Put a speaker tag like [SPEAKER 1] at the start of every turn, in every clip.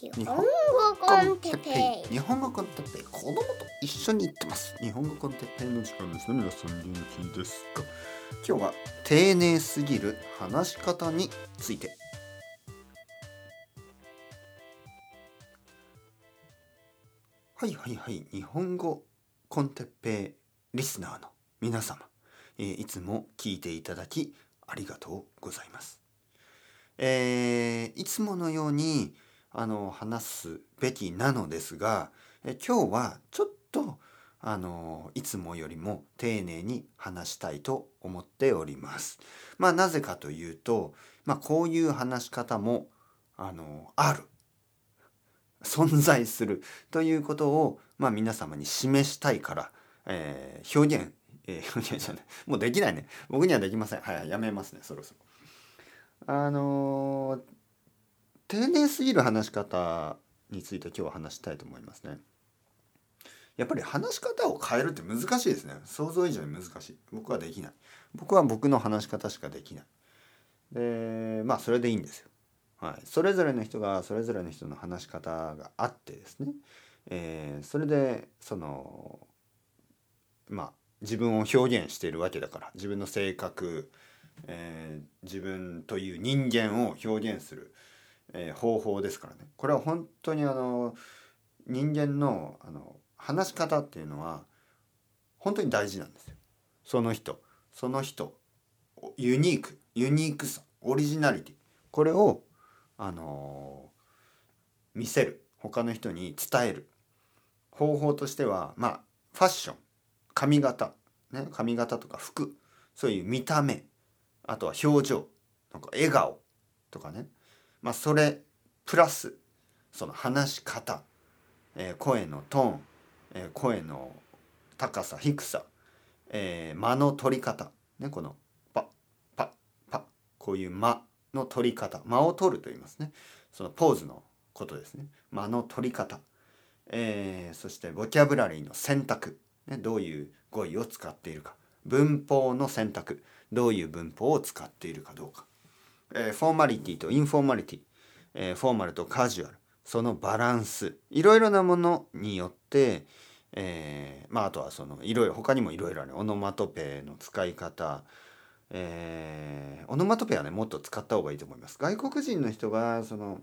[SPEAKER 1] 日本語コンテッペイ。
[SPEAKER 2] 日本語コンテッペイ。子供と一緒に行ってます。日本語コンテッペイの時間です。ね皆さん元気ですか？今日は丁寧すぎる話し方について。はいはいはい。日本語コンテッペイリスナーの皆様、えーいつも聞いていただきありがとうございます。えーいつものようにあの話すべきなのですが、え今日はちょっとあのいつもよりも丁寧に話したいと思っております。まあなぜかというと、まあ、こういう話し方もあのある存在するということを、まあ、皆様に示したいから、えー表現、えー表現じゃないもうできないね僕にはできませんはいやめますねそろそろ。あのー丁寧すぎる話し方について今日は話したいと思いますね。やっぱり話し方を変えるって難しいですね。想像以上に難しい。僕はできない。僕は僕の話し方しかできない。で、まあそれでいいんですよ。はい。それぞれの人がそれぞれの人の話し方があってですね。えーそれでそのまあ自分を表現しているわけだから自分の性格、えー自分という人間を表現する。えー方法ですからね。これは本当にあの人間のあの話し方っていうのは本当に大事なんですよ。その人。その人。ユニーク。ユニークさ。オリジナリティ。これをあの見せる。他の人に伝える。方法としてはまあファッション。髪型。ね。髪型とか服。そういう見た目。あとは表情。なんか笑顔とかね。まあ、それプラスその話し方、えー声のトーン、えー声の高さ低さ、えー間の取り方、ね、このパッパッパッこういう間の取り方間を取ると言いますね。そのポーズのことですね。間の取り方、えーそしてボキャブラリーの選択、ね、どういう語彙を使っているか。文法の選択。どういう文法を使っているかどうか。えーフォーマリティとインフォーマリティ、えーフォーマルとカジュアルそのバランスいろいろなものによって、えーまああとはそのいろいろ他にもいろいろある。オノマトペの使い方えーオノマトペはねもっと使った方がいいと思います。外国人の人がその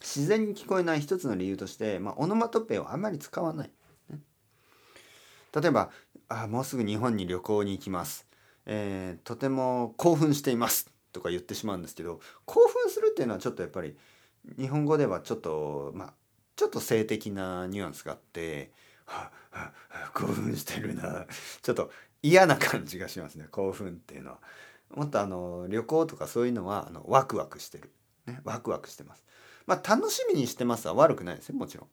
[SPEAKER 2] 自然に聞こえない一つの理由として、まあ、オノマトペをあまり使わない、ね。例えばあもうすぐ日本に旅行に行きます、えーとても興奮しています。とか言ってしまうんですけど興奮するっていうのはちょっとやっぱり日本語ではちょっとまあちょっと性的なニュアンスがあって「ははは興奮してるな」ちょっと嫌な感じがしますね興奮っていうのは。もっとあの旅行とかそういうのはあのワクワクしてる、ね、ワクワクしてます。まあ楽しみにしてますは悪くないですよもちろん。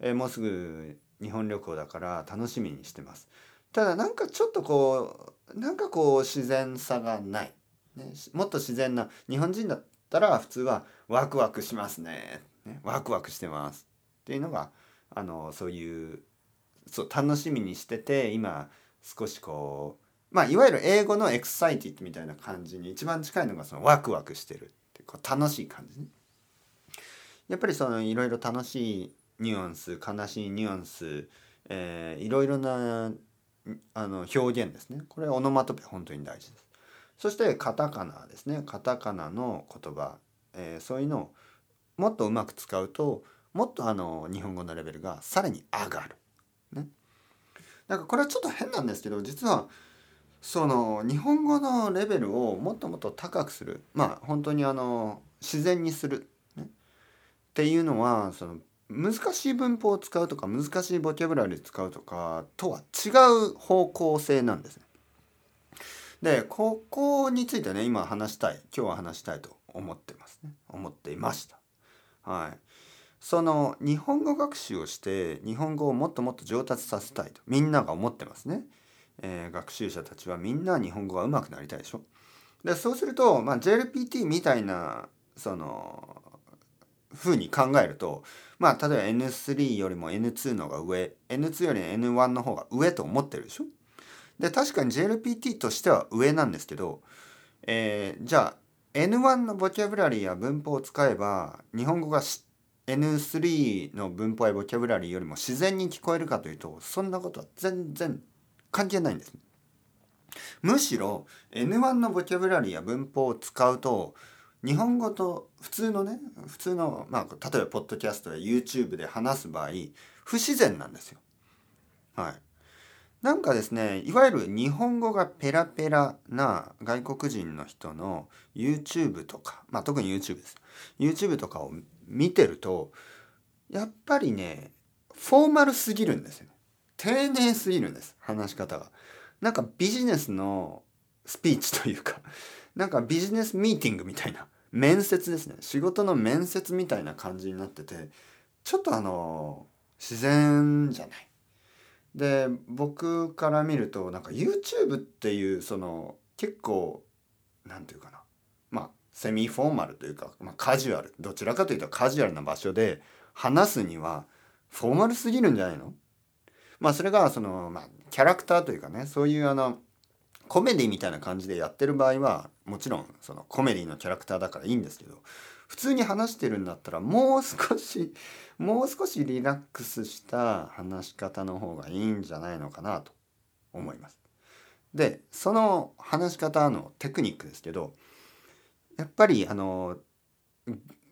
[SPEAKER 2] えーもうすぐ日本旅行だから楽しみにしてます。ただなんかちょっとこうなんかこう自然さがない。ね、もっと自然な日本人だったら普通はワクワクしますねねワクワクしてますっていうのがあのそういうそう楽しみにしてて今少しこうまあいわゆる英語のエクサイティッドみたいな感じに一番近いのがそのワクワクしてるってこう楽しい感じね。やっぱりそのいろいろ楽しいニュアンス悲しいニュアンス、えーいろいろなあの表現ですねこれオノマトペ本当に大事です。そしてカタカナですねカタカナの言葉、えーそういうのをもっとうまく使うともっとあの日本語のレベルがさらに上がる。ね。なんかこれはちょっと変なんですけど実はその日本語のレベルをもっともっと高くするまあ本当にあの自然にする、ね、っていうのはその難しい文法を使うとか難しいボキャブラリー使うとかとは違う方向性なんですね。でここについてね今話したい今日は話したいと思ってますね思っていました。はい。その日本語学習をして日本語をもっともっと上達させたいとみんなが思ってますね。えー学習者たちはみんな日本語が上手くなりたいでしょ。でそうすると、まあ、JLPT みたいなその風に考えるとまあ例えば N3 よりも N2 の方が上 N2 より N1 の方が上と思ってるでしょ。で確かに JLPT としては上なんですけど、えーじゃあ N1 のボキャブラリーや文法を使えば日本語が、N3 の文法やボキャブラリーよりも自然に聞こえるかというとそんなことは全然関係ないんです。むしろ N1 のボキャブラリーや文法を使うと日本語と普通のね普通の、まあ、例えばポッドキャストや YouTube で話す場合不自然なんですよ。はい。なんかですねいわゆる日本語がペラペラな外国人の人の YouTube とか、まあ、特に YouTube です。YouTube とかを見てるとやっぱりねフォーマルすぎるんですよ丁寧すぎるんです話し方が。なんかビジネスのスピーチというかなんかビジネスミーティングみたいな面接ですね。仕事の面接みたいな感じになっててちょっとあの自然じゃない。で僕から見るとなんか YouTube っていうその結構なんていうかな。まあセミフォーマルというか、まあ、カジュアル。どちらかというとカジュアルな場所で話すにはフォーマルすぎるんじゃないの？まあそれがその、まあ、キャラクターというかねそういうあのコメディみたいな感じでやってる場合はもちろんそのコメディのキャラクターだからいいんですけど普通に話してるんだったらもう少し もう少しリラックスした話し方の方がいいんじゃないのかなと思います。でその話し方のテクニックですけどやっぱりあの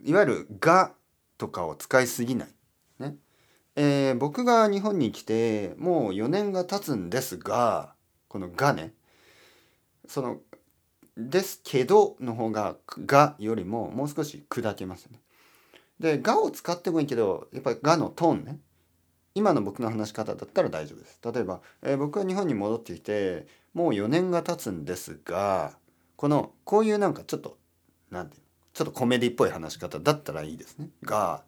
[SPEAKER 2] いわゆる「が」とかを使いすぎない。ねえー、僕が日本に来てもう4年が経つんですがこの「が」ねそのですけどの方ががよりももう少し砕けますね。でがを使ってもいいけどやっぱりがのトーンね今の僕の話し方だったら大丈夫です。例えば、えー、僕は日本に戻ってきてもう4年が経つんですがこのこういうなんかちょっとなんていうちょっとコメディっぽい話し方だったらいいですね。が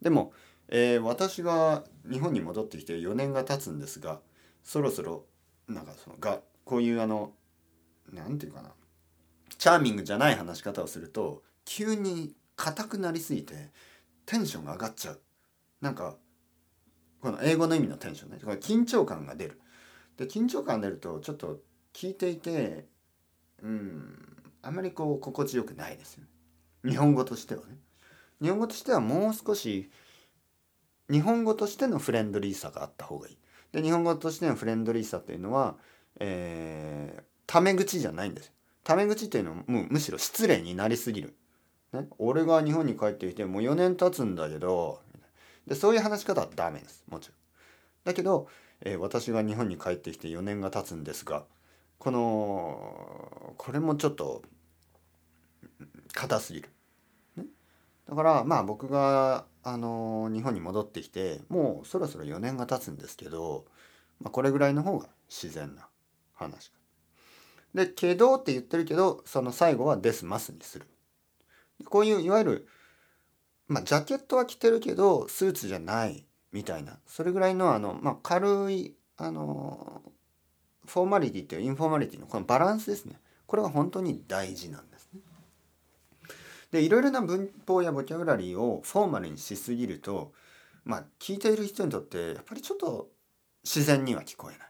[SPEAKER 2] でも、えー、私が日本に戻ってきて4年が経つんですがそろそろなんかそのがこういうあのなんていうかなチャーミングじゃない話し方をすると急に硬くなりすぎてテンションが上がっちゃう。なんかこの英語の意味のテンションね。これ緊張感が出る。で緊張感出るとちょっと聞いていてうんあまりこう心地よくないですよ日本語としてはね。日本語としてはもう少し日本語としてのフレンドリーさがあった方がいい。で日本語としてのフレンドリーさっていうのはえー、タメ口じゃないんですタメ口っていうのはもむしろ失礼になりすぎる。ね、俺が日本に帰ってきてもう4年経つんだけどでそういう話し方はダメですもちろん。だけど、えー、私が日本に帰ってきて4年が経つんですがこのこれもちょっと硬すぎる。ね、だからまあ僕が、あのー、日本に戻ってきてもうそろそろ4年が経つんですけど、まあ、これぐらいの方が自然な話し方。で、けどって言ってるけど、その最後はですますにする。こういういわゆる、まあ、ジャケットは着てるけど、スーツじゃないみたいな、それぐらいの、あの、まあ、軽い、あの、フォーマリティというインフォーマリティのこのバランスですね。これが本当に大事なんですね。で、いろいろな文法やボキャブラリーをフォーマルにしすぎると、まあ、聞いている人にとって、やっぱりちょっと自然には聞こえない。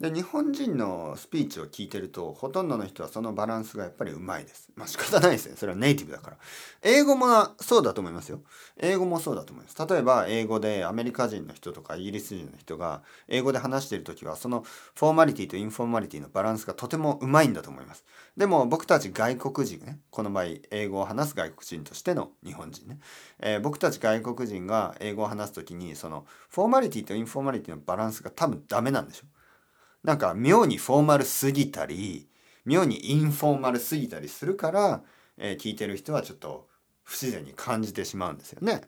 [SPEAKER 2] で日本人のスピーチを聞いてるとほとんどの人はそのバランスがやっぱりうまいです。まあ仕方ないですね。それはネイティブだから。英語もそうだと思いますよ。英語もそうだと思います。例えば英語でアメリカ人の人とかイギリス人の人が英語で話している時はその formality と informality のバランスがとてもうまいんだと思います。でも僕たち外国人ね、この場合英語を話す外国人としての日本人ね、えー、僕たち外国人が英語を話す時にその formality と informality のバランスが多分ダメなんでしょう。なんか妙にフォーマルすぎたり妙にインフォーマルすぎたりするから、えー、聞いてる人はちょっと不自然に感じてしまうんですよね。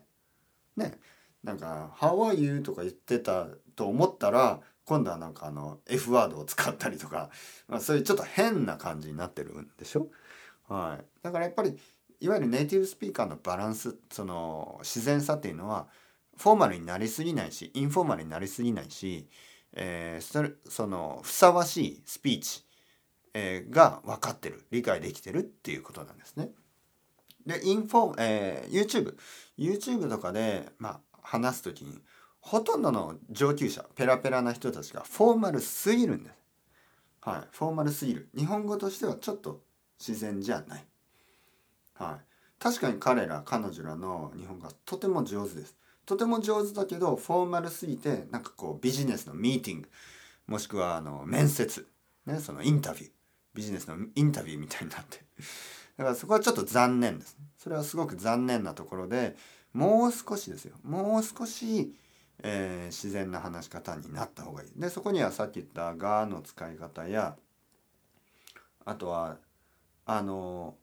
[SPEAKER 2] ねなんか「How are you?」とか言ってたと思ったら今度はなんかあの F ワードを使ったりとか、まあ、そういうちょっと変な感じになってるんでしょ？はい、だからやっぱりいわゆるネイティブスピーカーのバランスその自然さっていうのはフォーマルになりすぎないしインフォーマルになりすぎないしえー、それそのふさわしいスピーチ、えー、が分かってる理解できてるっていうことなんですね。でインフォ、えー、YouTube YouTube とかで、まあ、話す時にほとんどの上級者ペラペラな人たちがフォーマルすぎるんです。はい、フォーマルすぎる。日本語としてはちょっと自然じゃない。はい。確かに彼ら彼女らの日本語はとても上手ですとても上手だけどフォーマルすぎてなんかこうビジネスのミーティングもしくはあの面接、ね、そのインタビュービジネスのインタビューみたいになって。だからそこはちょっと残念です。それはすごく残念なところでもう少しですよ。もう少し、えー、自然な話し方になった方がいい。でそこにはさっき言った「が」の使い方やあとはあの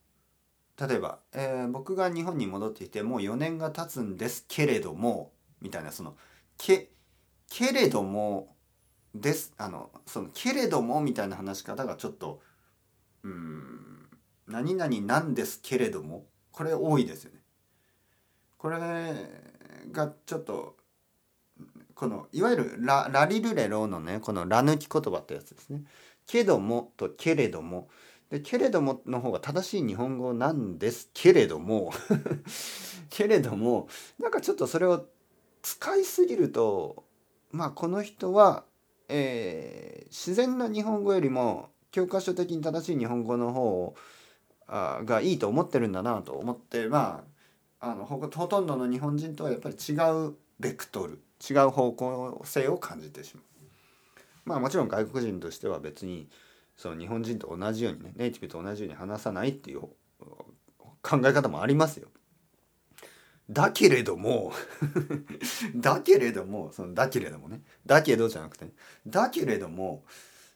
[SPEAKER 2] 例えば、えー、僕が日本に戻ってきてもう4年が経つんですけれどもみたいなそのけけれどもですあのそのけれどもみたいな話し方がちょっとうん何々なんですけれどもこれ多いですよね。これがちょっとこのいわゆるララリルレロのねこのラ抜き言葉ってやつですね。けどもとけれどもでけれどもの方が正しい日本語なんですけれども けれどもなんかちょっとそれを使いすぎるとまあこの人は、えー、自然な日本語よりも教科書的に正しい日本語の方をあがいいと思ってるんだなと思ってまああのほとんどの日本人とはやっぱり違うベクトル違う方向性を感じてしまう。まあもちろん外国人としては別にその日本人と同じようにねネイティブと同じように話さないっていう考え方もありますよ。だけれども だけれどもそのだけれどもね。だけどじゃなくて、ね、だけれども、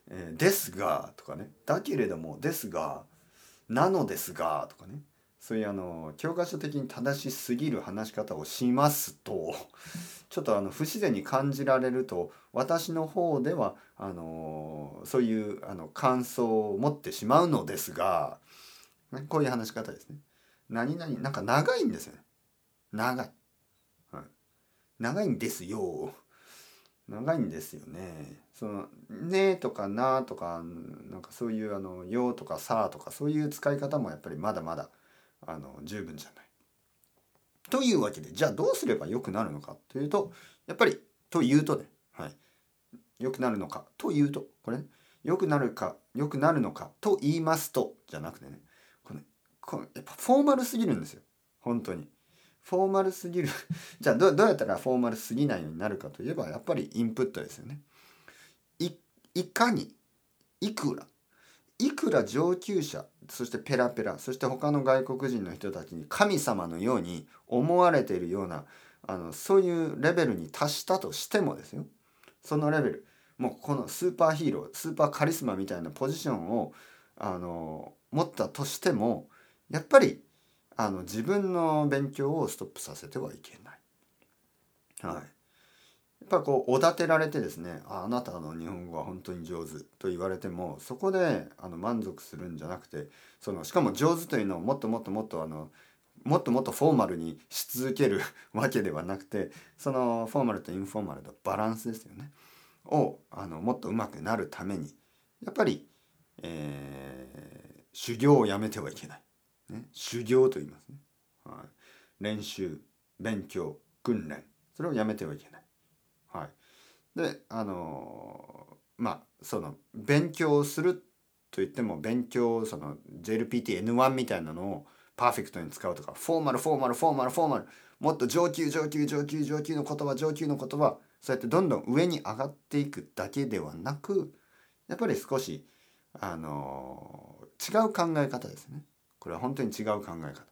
[SPEAKER 2] えー、ですがとかね。だけれどもですがなのですがとかね。そういうあの教科書的に正しすぎる話し方をしますとちょっとあの不自然に感じられると私の方ではあのそういうあの感想を持ってしまうのですが、ね、こういう話し方ですね。何々なんか長いんですよね。長い。はい、長いんですよ。長いんですよね。その「ね」とか「な」とかなんかそういうあの「よ」とか「さ」とかそういう使い方もやっぱりまだまだあの十分じゃない。というわけでじゃあどうすればよくなるのかというとやっぱりというとね、はい、良くなるのかというとこれ、ね、良くなるか良くなるのかと言いますとじゃなくてねこれこれやっぱフォーマルすぎるんですよ本当に。フォーマルすぎる じゃあどどうやったらフォーマルすぎないようになるかといえばやっぱりインプットですよね。いかにいくらいくら上級者そしてペラペラそして他の外国人の人たちに神様のように思われているようなあのそういうレベルに達したとしてもですよ。そのレベル。もうこのスーパーヒーロースーパーカリスマみたいなポジションをあの持ったとしてもやっぱりあの自分の勉強をストップさせてはいけない。はい、ぱこうおだてられてですねああなたの日本語は本当に上手と言われてもそこであの満足するんじゃなくてそのしかも上手というのをもっともっともっとあのもっともっとフォーマルにし続ける わけではなくてそのフォーマルとインフォーマルのバランスですよね。をあのもっと上手くなるためにやっぱり、えー、修行をやめてはいけない。ね、修行と言いますね、はい、練習勉強訓練。それをやめてはいけない。はい、であのー、まあその勉強すると言っても勉強その JLPTN1 みたいなのをパーフェクトに使うとかフォーマルフォーマルフォーマルフォーマルもっと上級上級上級上級の言葉上級の言葉そうやってどんどん上に上がっていくだけではなくやっぱり少しあのー、違う考え方ですね。これは本当に違う考え方。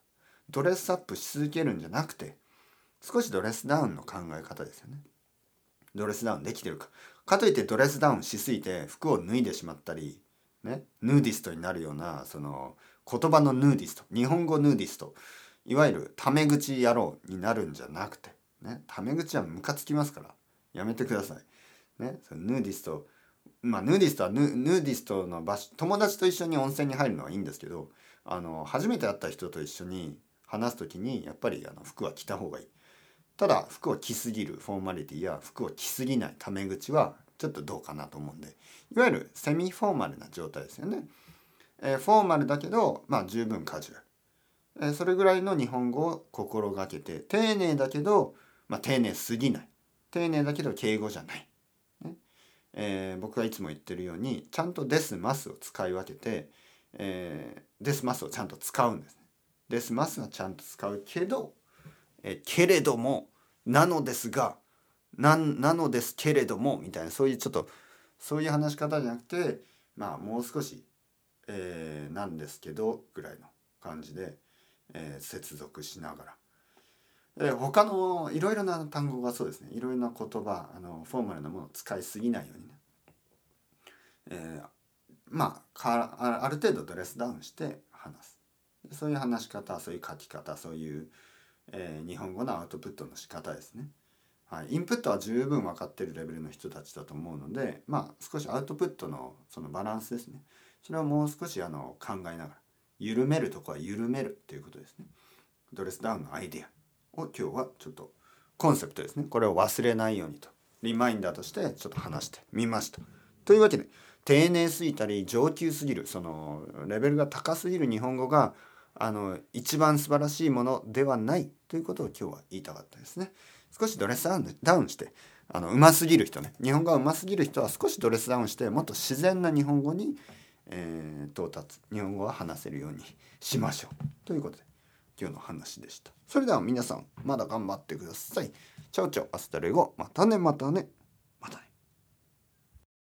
[SPEAKER 2] ドレスアップし続けるんじゃなくて少しドレスダウンの考え方ですよね。ドレスダウンできてるか。かといってドレスダウンしすぎて服を脱いでしまったりねヌーディストになるようなその言葉のヌーディスト日本語ヌーディストいわゆるタメ口野郎になるんじゃなくてねタメ口はムカつきますからやめてください。ねそのヌーディストまあヌーディストはヌーディストの場所友達と一緒に温泉に入るのはいいんですけどあの初めて会った人と一緒に話す時にやっぱりあの服は着た方がいい。ただ服を着すぎるフォーマリティや服を着すぎないタメ口はちょっとどうかなと思うんで。いわゆるセミフォーマルな状態ですよね、えー、フォーマルだけどまあ十分カジュアル、えー、それぐらいの日本語を心がけて丁寧だけど、まあ、丁寧すぎない。丁寧だけど敬語じゃない、ね。えー、僕がいつも言ってるようにちゃんと「です」「ます」を使い分けてえー、デスマスをちゃんと使うんですね。ですますはちゃんと使うけど、えけれどもなのですがななのですけれどもみたいなそういうちょっとそういう話し方じゃなくてまあもう少し、えー、なんですけどぐらいの感じで、えー、接続しながら。え、他のいろいろな単語がそうですね。いろいろな言葉あのフォーマルなものを使いすぎないようにね、えー、まあある程度ドレスダウンして話す。そういう話し方そういう書き方そういう、えー、日本語のアウトプットの仕方ですね。はい、インプットは十分分かってるレベルの人たちだと思うのでまあ少しアウトプットのそのバランスですね。それをもう少しあの考えながら緩めるとこは緩めるということですね。ドレスダウンのアイデアを今日はちょっとコンセプトですね。これを忘れないようにと。リマインダーとしてちょっと話してみました。というわけで丁寧すぎたり上級すぎるそのレベルが高すぎる日本語があの一番素晴らしいものではないということを今日は言いたかったですね。少しドレスダウンしてあの上手すぎる人ね。日本語が上手すぎる人は少しドレスダウンしてもっと自然な日本語に、えー、到達日本語は話せるようにしましょう。ということで今日の話でした。それでは皆さんまだ頑張ってください。チャオチャオアスタレゴ。またねまたね。